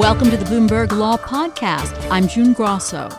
Welcome to the Bloomberg Law Podcast. I'm June Grosso.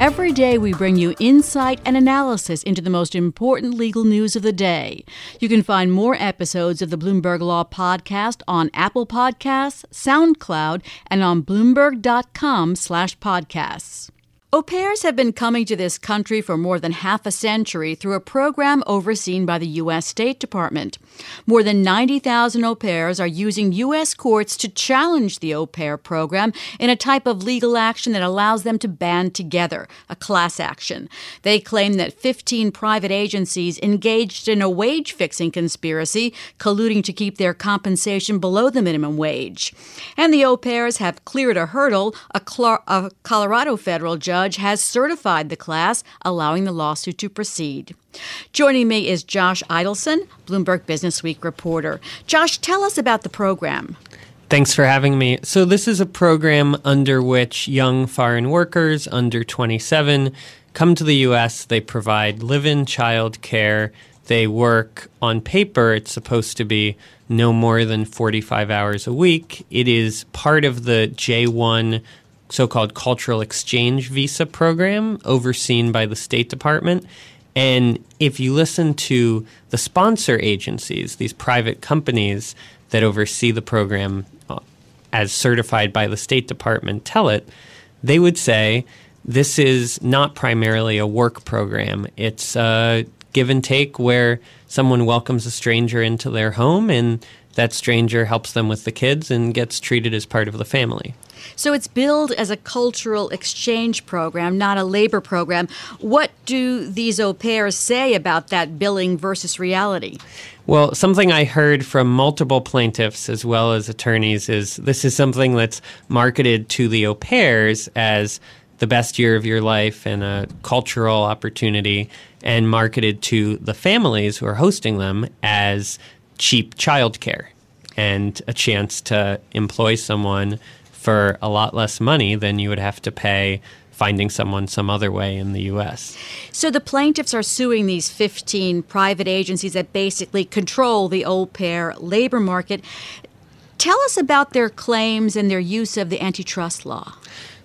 Every day, we bring you insight and analysis into the most important legal news of the day. You can find more episodes of the Bloomberg Law Podcast on Apple Podcasts, SoundCloud, and on Bloomberg.com/podcasts. Au pairs have been coming to this country for more than half a century through a program overseen by the U.S. State Department. More than 90,000 au pairs are using U.S. courts to challenge the au pair program in a type of legal action that allows them to band together, a class action. They claim that 15 private agencies engaged in a wage fixing conspiracy, colluding to keep their compensation below the minimum wage. And the au pairs have cleared a hurdle. A, a Colorado federal judge has certified the class, allowing the lawsuit to proceed. Joining me is Josh Eidelson, Bloomberg Businessweek reporter. Josh, tell us about the program. Thanks for having me. So, this is a program under which young foreign workers under 27 come to the U.S., they provide live in child care. They work on paper, it's supposed to be no more than 45 hours a week. It is part of the J1 so called cultural exchange visa program overseen by the State Department. And if you listen to the sponsor agencies, these private companies that oversee the program uh, as certified by the State Department tell it, they would say this is not primarily a work program. It's a give and take where someone welcomes a stranger into their home and that stranger helps them with the kids and gets treated as part of the family. So it's billed as a cultural exchange program, not a labor program. What do these au pairs say about that billing versus reality? Well, something I heard from multiple plaintiffs as well as attorneys is this is something that's marketed to the au pairs as the best year of your life and a cultural opportunity, and marketed to the families who are hosting them as cheap childcare and a chance to employ someone for a lot less money than you would have to pay finding someone some other way in the U.S. So the plaintiffs are suing these 15 private agencies that basically control the au pair labor market. Tell us about their claims and their use of the antitrust law.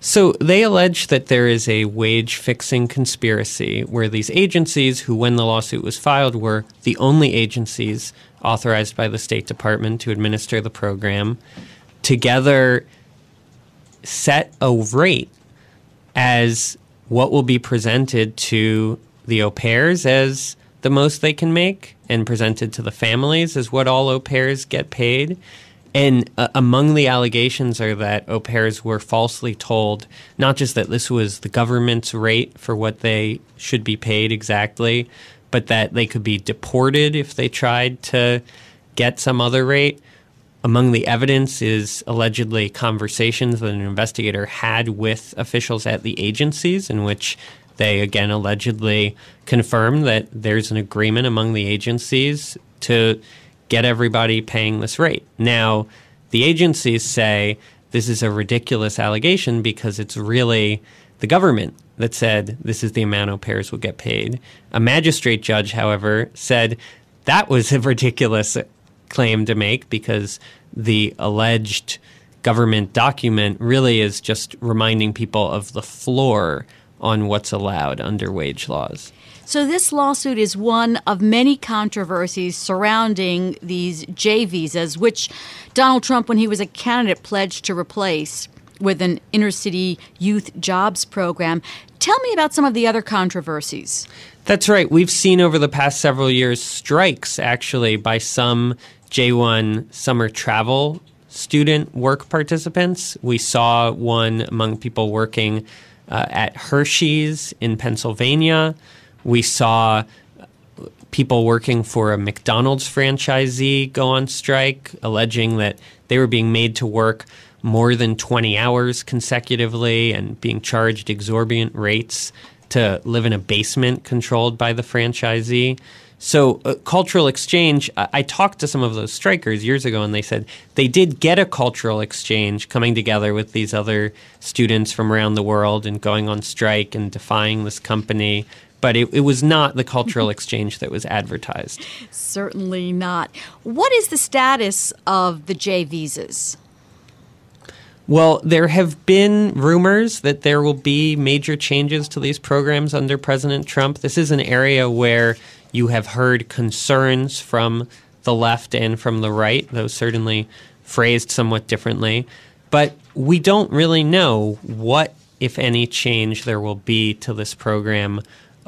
So they allege that there is a wage fixing conspiracy where these agencies, who, when the lawsuit was filed, were the only agencies authorized by the State Department to administer the program, together set a rate as what will be presented to the au pairs as the most they can make and presented to the families as what all au pairs get paid. And uh, among the allegations are that au pairs were falsely told not just that this was the government's rate for what they should be paid exactly, but that they could be deported if they tried to get some other rate. Among the evidence is allegedly conversations that an investigator had with officials at the agencies in which they again allegedly confirmed that there's an agreement among the agencies to get everybody paying this rate. Now, the agencies say this is a ridiculous allegation because it's really the government that said this is the amount au pairs will get paid. A magistrate judge, however, said that was a ridiculous claim to make because the alleged government document really is just reminding people of the floor on what's allowed under wage laws. So, this lawsuit is one of many controversies surrounding these J visas, which Donald Trump, when he was a candidate, pledged to replace with an inner city youth jobs program. Tell me about some of the other controversies. That's right. We've seen over the past several years strikes actually by some J1 summer travel student work participants. We saw one among people working uh, at Hershey's in Pennsylvania. We saw people working for a McDonald's franchisee go on strike, alleging that they were being made to work more than 20 hours consecutively and being charged exorbitant rates to live in a basement controlled by the franchisee. So, uh, cultural exchange, I-, I talked to some of those strikers years ago, and they said they did get a cultural exchange coming together with these other students from around the world and going on strike and defying this company. But it, it was not the cultural exchange that was advertised. Certainly not. What is the status of the J visas? Well, there have been rumors that there will be major changes to these programs under President Trump. This is an area where you have heard concerns from the left and from the right, though certainly phrased somewhat differently. But we don't really know what, if any, change there will be to this program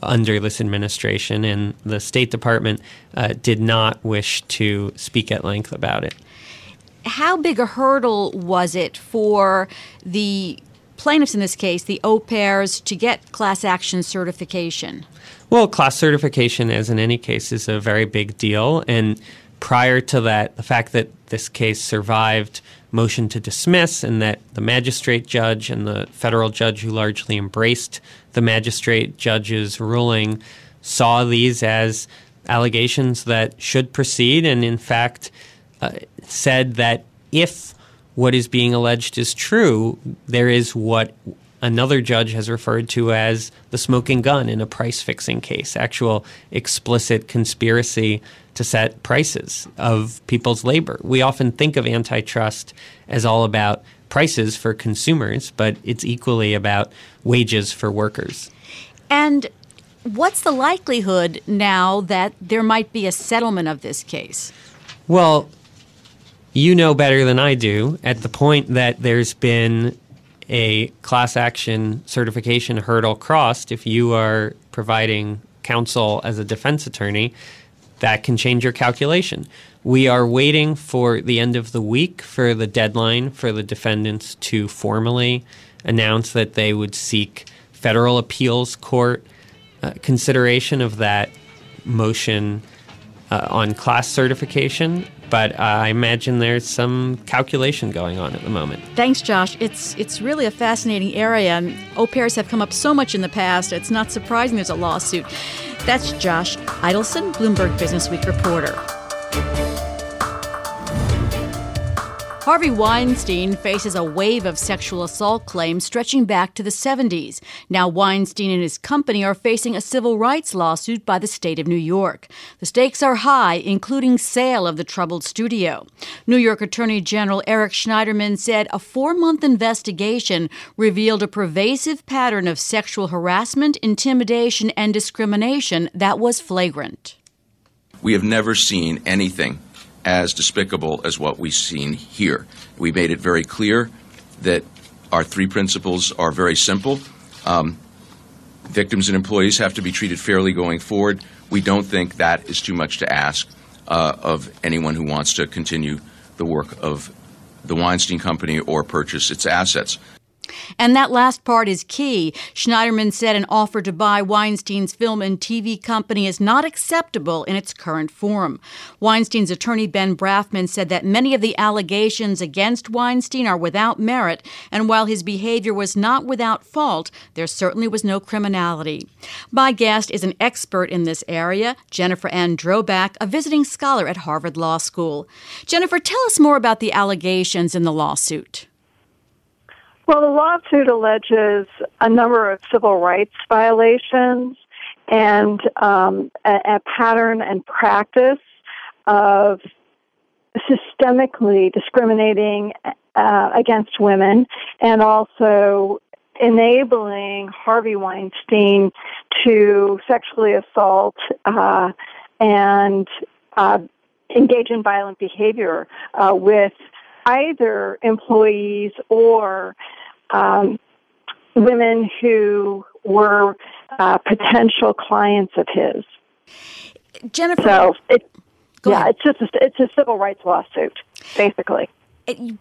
under this administration, and the State Department uh, did not wish to speak at length about it. How big a hurdle was it for the plaintiffs in this case, the au pairs, to get class action certification? Well, class certification, as in any case, is a very big deal. And prior to that, the fact that this case survived motion to dismiss and that the magistrate judge and the federal judge who largely embraced the magistrate judge's ruling saw these as allegations that should proceed and, in fact, uh, said that if what is being alleged is true, there is what another judge has referred to as the smoking gun in a price fixing case, actual explicit conspiracy to set prices of people's labor. We often think of antitrust as all about prices for consumers, but it's equally about wages for workers. And what's the likelihood now that there might be a settlement of this case? Well, you know better than I do at the point that there's been a class action certification hurdle crossed, if you are providing counsel as a defense attorney, that can change your calculation. We are waiting for the end of the week for the deadline for the defendants to formally announce that they would seek federal appeals court uh, consideration of that motion uh, on class certification but uh, I imagine there's some calculation going on at the moment. Thanks, Josh. It's it's really a fascinating area, and au pairs have come up so much in the past. It's not surprising there's a lawsuit. That's Josh Eidelson, Bloomberg Businessweek reporter. Harvey Weinstein faces a wave of sexual assault claims stretching back to the 70s. Now, Weinstein and his company are facing a civil rights lawsuit by the state of New York. The stakes are high, including sale of the troubled studio. New York Attorney General Eric Schneiderman said a four month investigation revealed a pervasive pattern of sexual harassment, intimidation, and discrimination that was flagrant. We have never seen anything as despicable as what we've seen here. We made it very clear that our three principles are very simple. Um, victims and employees have to be treated fairly going forward. We don't think that is too much to ask uh, of anyone who wants to continue the work of the Weinstein Company or purchase its assets. And that last part is key. Schneiderman said an offer to buy Weinstein's film and TV company is not acceptable in its current form. Weinstein's attorney Ben Brafman said that many of the allegations against Weinstein are without merit, and while his behavior was not without fault, there certainly was no criminality. My guest is an expert in this area, Jennifer Ann Drobac, a visiting scholar at Harvard Law School. Jennifer, tell us more about the allegations in the lawsuit. Well, the lawsuit alleges a number of civil rights violations and um, a, a, pattern and practice of systemically discriminating uh, against women and also enabling Harvey Weinstein to sexually assault uh, and uh, engage in violent behavior uh, with either employees or um, women who were uh, potential clients of his. Jennifer, so it, yeah, ahead. it's just a, it's a civil rights lawsuit, basically.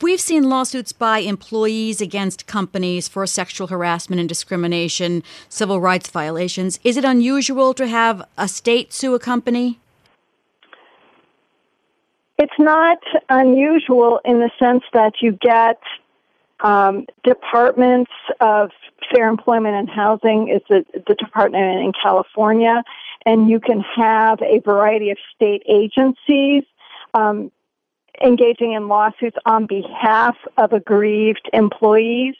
We've seen lawsuits by employees against companies for sexual harassment and discrimination, civil rights violations. Is it unusual to have a state sue a company? It's not unusual in the sense that you get um, departments of fair employment and housing is the, the department in California, and you can have a variety of state agencies um, engaging in lawsuits on behalf of aggrieved employees.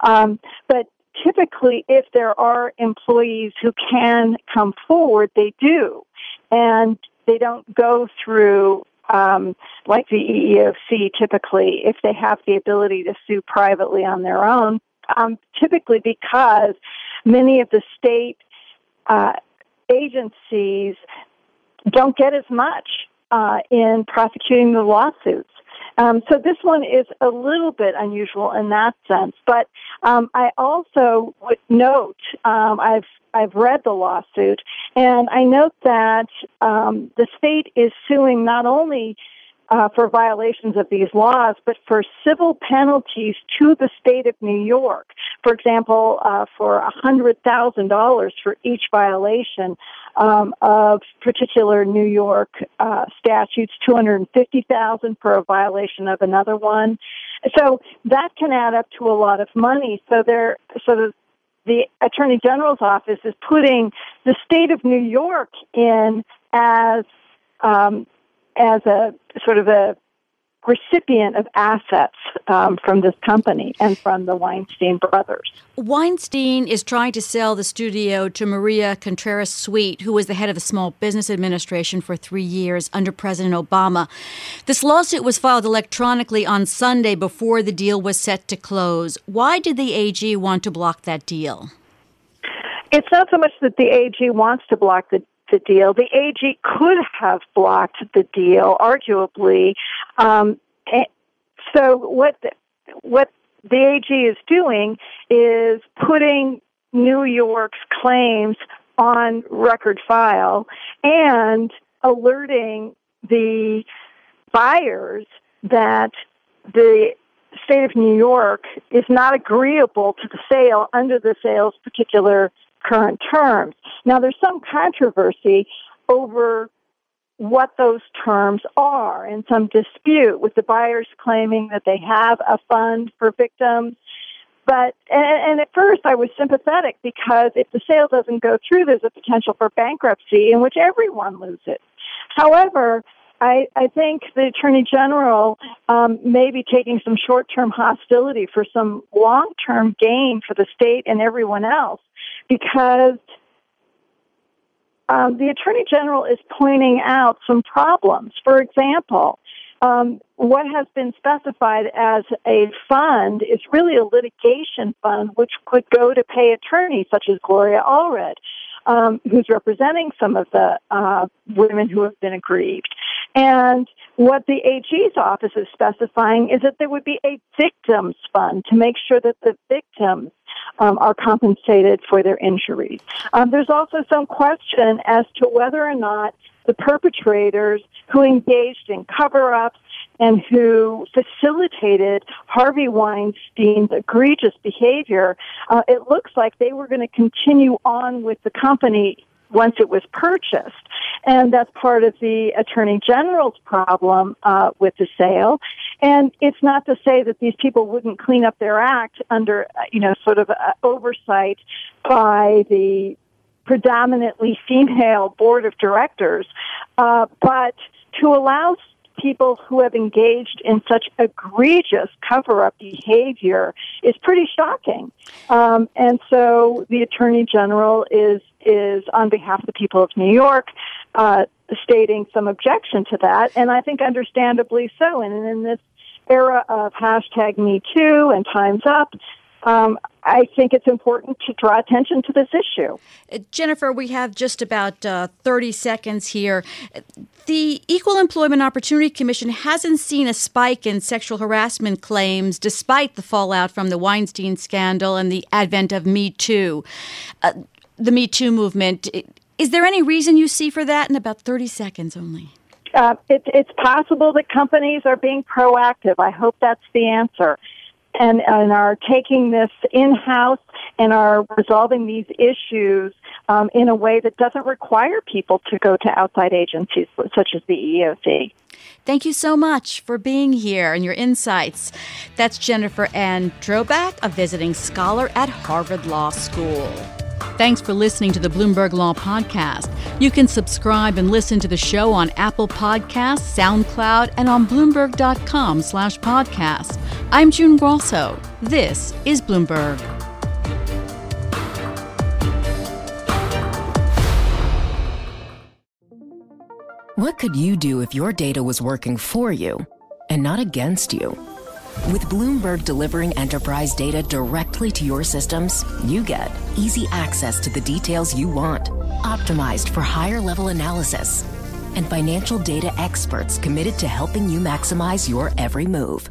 Um, but typically, if there are employees who can come forward, they do. And they don't go through um, like the EEOC typically, if they have the ability to sue privately on their own, um, typically because many of the state uh, agencies don't get as much uh, in prosecuting the lawsuits. Um, so this one is a little bit unusual in that sense, but um, I also would note um, I've I've read the lawsuit, and I note that um, the state is suing not only uh, for violations of these laws, but for civil penalties to the state of New York. For example, uh, for $100,000 for each violation um, of particular New York uh, statutes, 250,000 for a violation of another one. So that can add up to a lot of money. So there, so the, the Attorney General's office is putting the state of New York in as um, as a sort of a recipient of assets um, from this company and from the Weinstein brothers. Weinstein is trying to sell the studio to Maria Contreras Sweet, who was the head of the Small Business Administration for three years under President Obama. This lawsuit was filed electronically on Sunday before the deal was set to close. Why did the AG want to block that deal? It's not so much that the AG wants to block the the deal. The AG could have blocked the deal, arguably. Um, so what the, what the AG is doing is putting New York's claims on record file and alerting the buyers that the state of New York is not agreeable to the sale under the sale's particular current terms. Now, there's some controversy over what those terms are and some dispute with the buyers claiming that they have a fund for victims. But, and, and at first I was sympathetic because if the sale doesn't go through, there's a potential for bankruptcy in which everyone loses. However, I, I think the Attorney General um, may be taking some short-term hostility for some long-term gain for the state and everyone else because um, the Attorney General is pointing out some problems. For example, um, what has been specified as a fund is really a litigation fund which could go to pay attorneys such as Gloria Allred, um, who's representing some of the uh, women who have been aggrieved. And what the AG's office is specifying is that there would be a victims fund to make sure that the victims um, are compensated for their injuries. Um, there's also some question as to whether or not the perpetrators who engaged in cover-ups and who facilitated Harvey Weinstein's egregious behavior, uh, it looks like they were going to continue on with the company once it was purchased. And that's part of the Attorney General's problem uh, with the sale. And it's not to say that these people wouldn't clean up their act under, uh, you know, sort of uh, oversight by the predominantly female board of directors. Uh, but to allow people who have engaged in such egregious cover-up behavior is pretty shocking. Um, and so the Attorney General is is on behalf of the people of New York uh, stating some objection to that, and I think understandably so. And in this era of hashtag Me Too and Time's Up, um, I think it's important to draw attention to this issue. Jennifer, we have just about uh, 30 seconds here. The Equal Employment Opportunity Commission hasn't seen a spike in sexual harassment claims despite the fallout from the Weinstein scandal and the advent of Me Too, uh, the Me Too movement. Is there any reason you see for that in about 30 seconds only? uh, it, it's possible that companies are being proactive. I hope that's the answer. And, and are taking this in house and are resolving these issues um, in a way that doesn't require people to go to outside agencies such as the EEOC. Thank you so much for being here and your insights. That's Jennifer Ann Drobac, a visiting scholar at Harvard Law School. Thanks for listening to the Bloomberg Law Podcast. You can subscribe and listen to the show on Apple Podcasts, SoundCloud, and on Bloomberg.com slash podcast. I'm June Grosso. This is Bloomberg. What could you do if your data was working for you and not against you? With Bloomberg delivering enterprise data directly to your systems, you get easy access to the details you want, optimized for higher level analysis, and financial data experts committed to helping you maximize your every move.